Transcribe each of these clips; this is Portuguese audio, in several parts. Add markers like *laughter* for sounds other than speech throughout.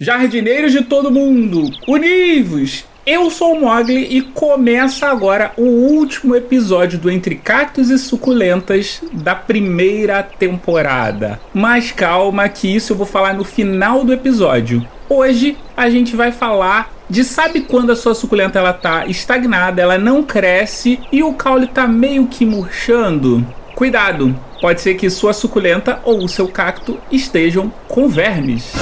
Jardineiros de todo mundo, univos! Eu sou o Mogli e começa agora o último episódio do Entre Cactos e Suculentas da primeira temporada. Mas calma que isso eu vou falar no final do episódio. Hoje a gente vai falar de sabe quando a sua suculenta ela tá estagnada, ela não cresce e o caule tá meio que murchando? Cuidado, pode ser que sua suculenta ou o seu cacto estejam com vermes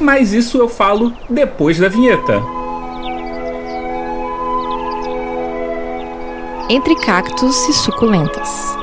mas isso eu falo depois da vinheta. Entre cactos e suculentas.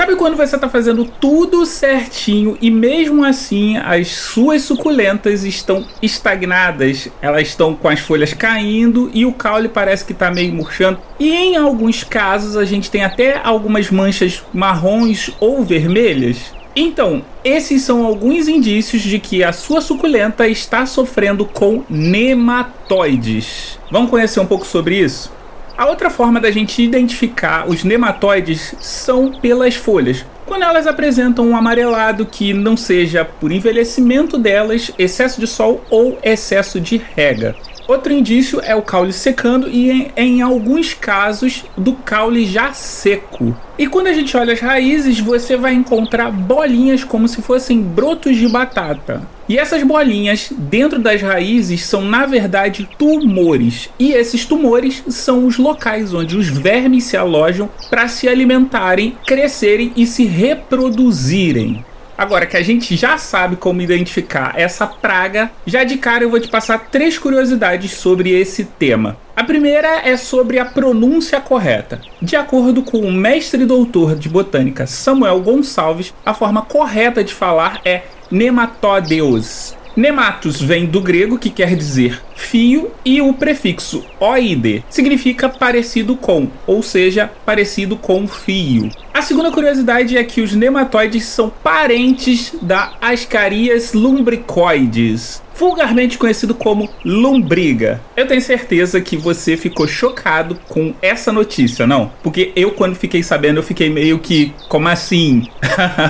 Sabe quando você está fazendo tudo certinho e mesmo assim as suas suculentas estão estagnadas? Elas estão com as folhas caindo e o caule parece que está meio murchando. E em alguns casos a gente tem até algumas manchas marrons ou vermelhas. Então, esses são alguns indícios de que a sua suculenta está sofrendo com nematóides. Vamos conhecer um pouco sobre isso? A outra forma da gente identificar os nematóides são pelas folhas. Quando elas apresentam um amarelado que não seja por envelhecimento delas, excesso de sol ou excesso de rega. Outro indício é o caule secando e, em, em, alguns casos, do caule já seco. E quando a gente olha as raízes, você vai encontrar bolinhas como se fossem brotos de batata. E essas bolinhas dentro das raízes são, na verdade, tumores. E esses tumores são os locais onde os vermes se alojam para se alimentarem, crescerem e se reproduzirem. Agora que a gente já sabe como identificar essa praga, já de cara eu vou te passar três curiosidades sobre esse tema. A primeira é sobre a pronúncia correta. De acordo com o mestre doutor de botânica Samuel Gonçalves, a forma correta de falar é nematódeos. Nematos vem do grego que quer dizer fio e o prefixo oide significa parecido com, ou seja, parecido com fio. A segunda curiosidade é que os nematóides são parentes da Ascarias lumbricoides, vulgarmente conhecido como lombriga. Eu tenho certeza que você ficou chocado com essa notícia, não? Porque eu quando fiquei sabendo, eu fiquei meio que como assim?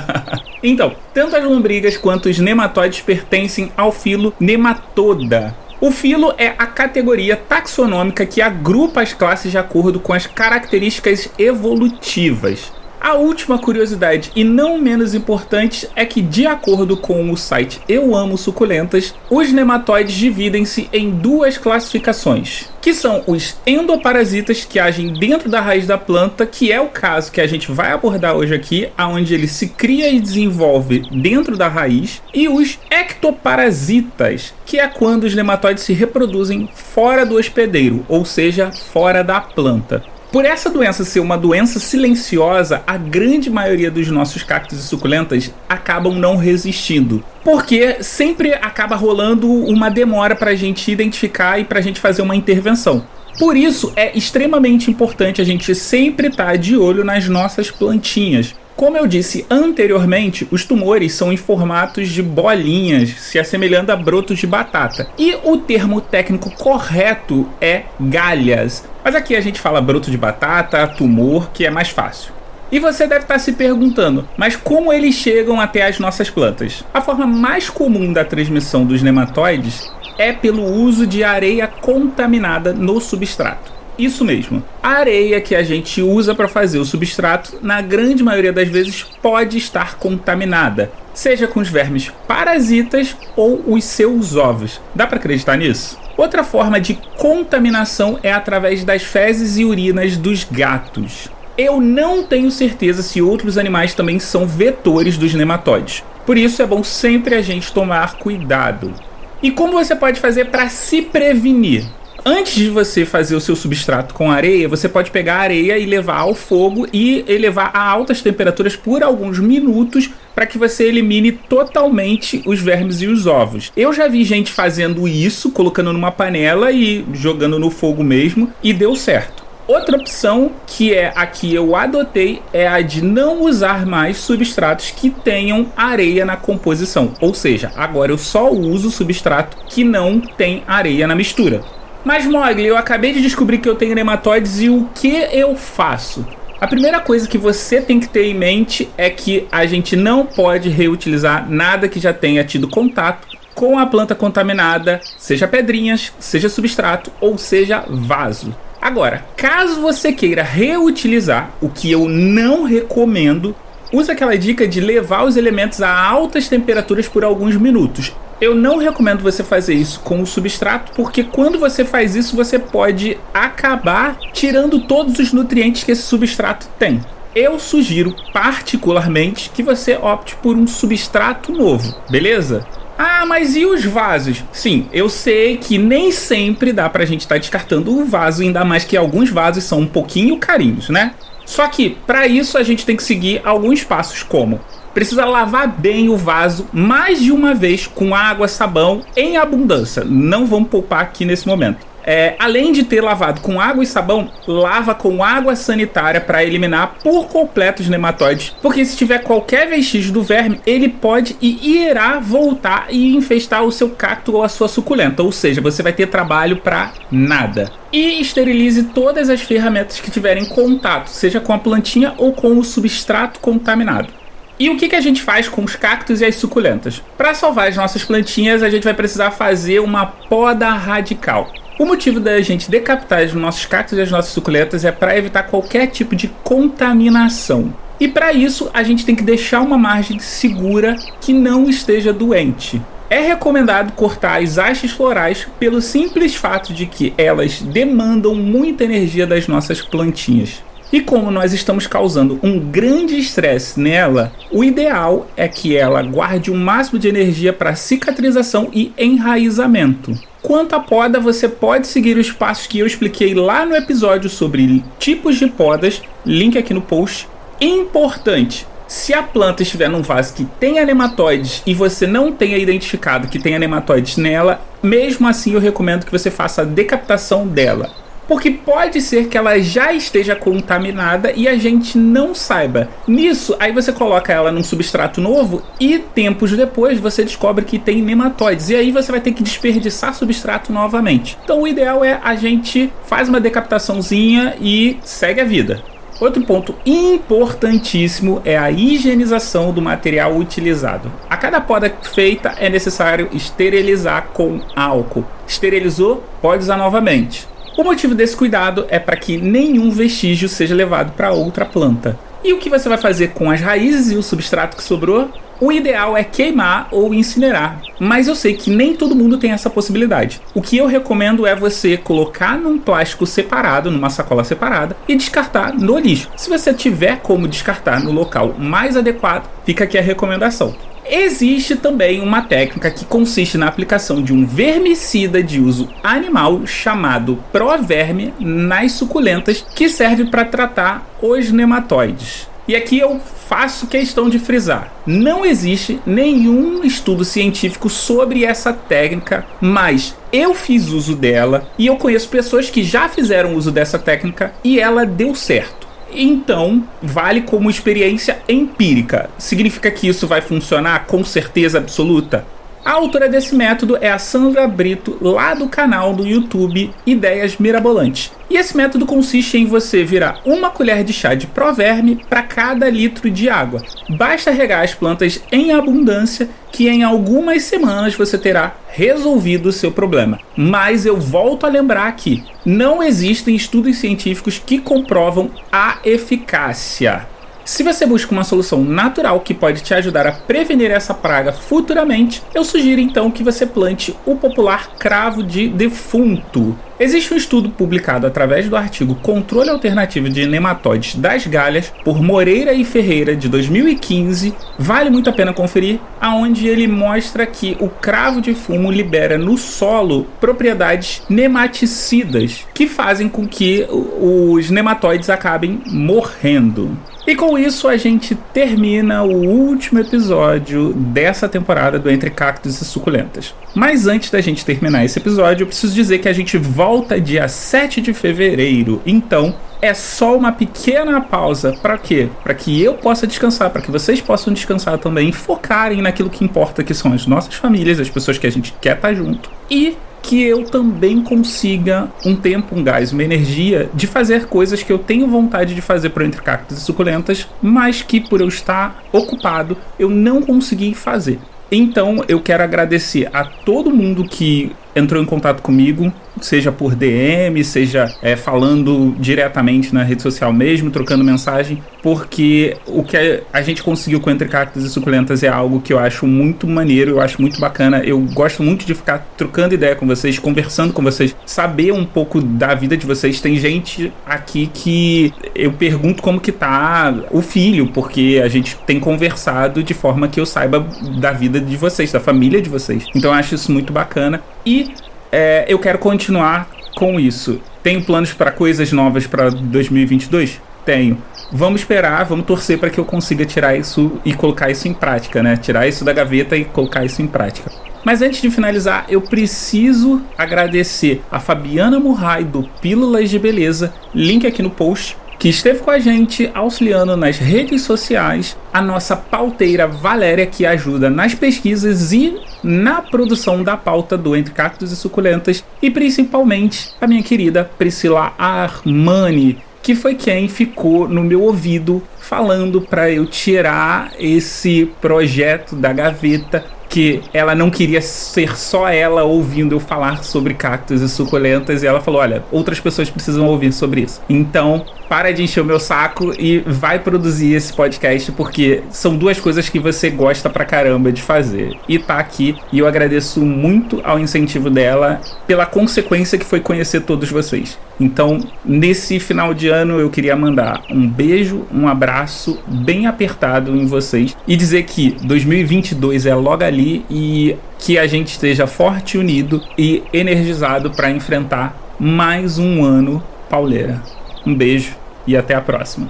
*laughs* então, tanto as lombrigas quanto os nematóides pertencem ao filo Nematoda, o filo é a categoria taxonômica que agrupa as classes de acordo com as características evolutivas. A última curiosidade, e não menos importante, é que, de acordo com o site Eu Amo Suculentas, os nematóides dividem-se em duas classificações, que são os endoparasitas que agem dentro da raiz da planta, que é o caso que a gente vai abordar hoje aqui, aonde ele se cria e desenvolve dentro da raiz, e os ectoparasitas, que é quando os nematóides se reproduzem fora do hospedeiro, ou seja, fora da planta. Por essa doença ser uma doença silenciosa, a grande maioria dos nossos cactos e suculentas acabam não resistindo. Porque sempre acaba rolando uma demora para a gente identificar e para a gente fazer uma intervenção. Por isso é extremamente importante a gente sempre estar tá de olho nas nossas plantinhas, como eu disse anteriormente, os tumores são em formatos de bolinhas, se assemelhando a brotos de batata. E o termo técnico correto é galhas. Mas aqui a gente fala broto de batata, tumor, que é mais fácil. E você deve estar se perguntando, mas como eles chegam até as nossas plantas? A forma mais comum da transmissão dos nematóides é pelo uso de areia contaminada no substrato. Isso mesmo. A areia que a gente usa para fazer o substrato, na grande maioria das vezes, pode estar contaminada, seja com os vermes parasitas ou os seus ovos. Dá para acreditar nisso? Outra forma de contaminação é através das fezes e urinas dos gatos. Eu não tenho certeza se outros animais também são vetores dos nematóides. Por isso é bom sempre a gente tomar cuidado. E como você pode fazer para se prevenir? Antes de você fazer o seu substrato com areia, você pode pegar a areia e levar ao fogo e elevar a altas temperaturas por alguns minutos para que você elimine totalmente os vermes e os ovos. Eu já vi gente fazendo isso, colocando numa panela e jogando no fogo mesmo, e deu certo. Outra opção, que é a que eu adotei, é a de não usar mais substratos que tenham areia na composição. Ou seja, agora eu só uso substrato que não tem areia na mistura. Mas Mogli, eu acabei de descobrir que eu tenho nematóides e o que eu faço? A primeira coisa que você tem que ter em mente é que a gente não pode reutilizar nada que já tenha tido contato com a planta contaminada, seja pedrinhas, seja substrato ou seja vaso. Agora, caso você queira reutilizar, o que eu não recomendo, use aquela dica de levar os elementos a altas temperaturas por alguns minutos. Eu não recomendo você fazer isso com o substrato, porque quando você faz isso, você pode acabar tirando todos os nutrientes que esse substrato tem. Eu sugiro particularmente que você opte por um substrato novo, beleza? Ah, mas e os vasos? Sim, eu sei que nem sempre dá pra gente estar tá descartando o vaso, ainda mais que alguns vasos são um pouquinho carinhos, né? Só que para isso a gente tem que seguir alguns passos como precisa lavar bem o vaso mais de uma vez com água, sabão em abundância. Não vamos poupar aqui nesse momento. É, além de ter lavado com água e sabão, lava com água sanitária para eliminar por completo os nematóides. Porque se tiver qualquer vestígio do verme, ele pode e irá voltar e infestar o seu cacto ou a sua suculenta. Ou seja, você vai ter trabalho para nada. E esterilize todas as ferramentas que tiverem contato, seja com a plantinha ou com o substrato contaminado. E o que, que a gente faz com os cactos e as suculentas? Para salvar as nossas plantinhas, a gente vai precisar fazer uma poda radical. O motivo da gente decapitar os nossos cactos e as nossas suculentas é para evitar qualquer tipo de contaminação. E para isso, a gente tem que deixar uma margem segura que não esteja doente. É recomendado cortar as hastes florais pelo simples fato de que elas demandam muita energia das nossas plantinhas. E como nós estamos causando um grande estresse nela, o ideal é que ela guarde o máximo de energia para cicatrização e enraizamento. Quanto à poda, você pode seguir os passos que eu expliquei lá no episódio sobre tipos de podas, link aqui no post. Importante, se a planta estiver num vaso que tenha nematóides e você não tenha identificado que tenha nematóides nela, mesmo assim eu recomendo que você faça a decapitação dela porque pode ser que ela já esteja contaminada e a gente não saiba. Nisso, aí você coloca ela num substrato novo e tempos depois você descobre que tem nematóides e aí você vai ter que desperdiçar substrato novamente. Então o ideal é a gente faz uma decapitaçãozinha e segue a vida. Outro ponto importantíssimo é a higienização do material utilizado. A cada poda feita é necessário esterilizar com álcool. Esterilizou, pode usar novamente. O motivo desse cuidado é para que nenhum vestígio seja levado para outra planta. E o que você vai fazer com as raízes e o substrato que sobrou? O ideal é queimar ou incinerar, mas eu sei que nem todo mundo tem essa possibilidade. O que eu recomendo é você colocar num plástico separado, numa sacola separada e descartar no lixo. Se você tiver como descartar no local mais adequado, fica aqui a recomendação. Existe também uma técnica que consiste na aplicação de um vermicida de uso animal chamado Proverme nas suculentas, que serve para tratar os nematóides. E aqui eu faço questão de frisar: não existe nenhum estudo científico sobre essa técnica, mas eu fiz uso dela e eu conheço pessoas que já fizeram uso dessa técnica e ela deu certo. Então, vale como experiência empírica. Significa que isso vai funcionar com certeza absoluta? A autora desse método é a Sandra Brito, lá do canal do YouTube Ideias Mirabolantes. E esse método consiste em você virar uma colher de chá de proverme para cada litro de água. Basta regar as plantas em abundância que em algumas semanas você terá resolvido o seu problema. Mas eu volto a lembrar aqui, não existem estudos científicos que comprovam a eficácia. Se você busca uma solução natural que pode te ajudar a prevenir essa praga futuramente, eu sugiro então que você plante o popular cravo de defunto. Existe um estudo publicado através do artigo Controle Alternativo de Nematóides das Galhas por Moreira e Ferreira de 2015. Vale muito a pena conferir, aonde ele mostra que o cravo de fumo libera no solo propriedades nematicidas que fazem com que os nematóides acabem morrendo. E com isso a gente termina o último episódio dessa temporada do Entre Cactos e Suculentas. Mas antes da gente terminar esse episódio, eu preciso dizer que a gente volta dia 7 de fevereiro. Então, é só uma pequena pausa para quê? Para que eu possa descansar, para que vocês possam descansar também focarem naquilo que importa, que são as nossas famílias, as pessoas que a gente quer estar tá junto. E que eu também consiga um tempo, um gás, uma energia de fazer coisas que eu tenho vontade de fazer para Entre Cactos e Suculentas, mas que por eu estar ocupado eu não consegui fazer. Então eu quero agradecer a todo mundo que entrou em contato comigo, seja por DM, seja é, falando diretamente na rede social mesmo, trocando mensagem, porque o que a gente conseguiu com Entre Cactos e Suculentas é algo que eu acho muito maneiro, eu acho muito bacana. Eu gosto muito de ficar trocando ideia com vocês, conversando com vocês, saber um pouco da vida de vocês. Tem gente aqui que eu pergunto como que tá o filho, porque a gente tem conversado de forma que eu saiba da vida de vocês, da família de vocês. Então eu acho isso muito bacana. E é, eu quero continuar com isso. Tenho planos para coisas novas para 2022? Tenho. Vamos esperar, vamos torcer para que eu consiga tirar isso e colocar isso em prática, né? Tirar isso da gaveta e colocar isso em prática. Mas antes de finalizar, eu preciso agradecer a Fabiana Murray do Pílulas de Beleza, link aqui no post, que esteve com a gente auxiliando nas redes sociais, a nossa pauteira Valéria, que ajuda nas pesquisas e na produção da pauta do Entre Cactos e Suculentas, e principalmente a minha querida Priscila Armani, que foi quem ficou no meu ouvido falando para eu tirar esse projeto da gaveta que ela não queria ser só ela ouvindo eu falar sobre cactos e suculentas e ela falou: "Olha, outras pessoas precisam ouvir sobre isso". Então, para de encher o meu saco e vai produzir esse podcast, porque são duas coisas que você gosta pra caramba de fazer. E tá aqui, e eu agradeço muito ao incentivo dela pela consequência que foi conhecer todos vocês. Então, nesse final de ano, eu queria mandar um beijo, um abraço bem apertado em vocês e dizer que 2022 é logo ali e que a gente esteja forte, unido e energizado para enfrentar mais um ano pauleira. Um beijo e até a próxima.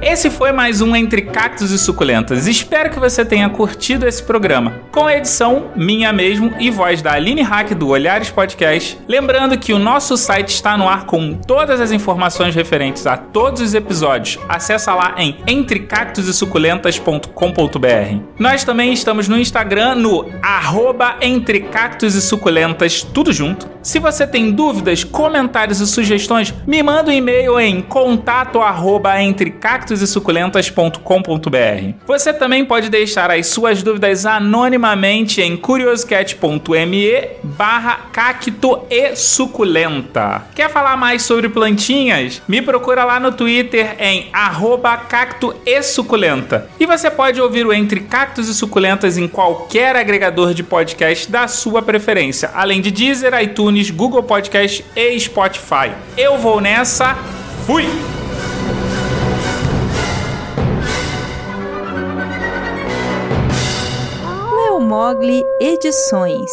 Esse foi mais um Entre Cactos e Suculentas. Espero que você tenha curtido esse programa. Com a edição minha mesmo e voz da Aline Hack do Olhares Podcast. Lembrando que o nosso site está no ar com todas as informações referentes a todos os episódios. Acesse lá em entrecactosesuculentas.com.br. Nós também estamos no Instagram no arroba Entre Cactos e Suculentas, tudo junto. Se você tem dúvidas, comentários e sugestões, me manda um e-mail em contato arroba entrecactos e suculentas.com.br. Você também pode deixar as suas dúvidas anonimamente em curioscat.me barra cacto e suculenta. Quer falar mais sobre plantinhas? Me procura lá no Twitter em arroba cacto e suculenta. E você pode ouvir o Entre Cactos e Suculentas em qualquer agregador de podcast da sua preferência, além de Deezer, iTunes, Google Podcast e Spotify. Eu vou nessa, fui! Mogli Edições.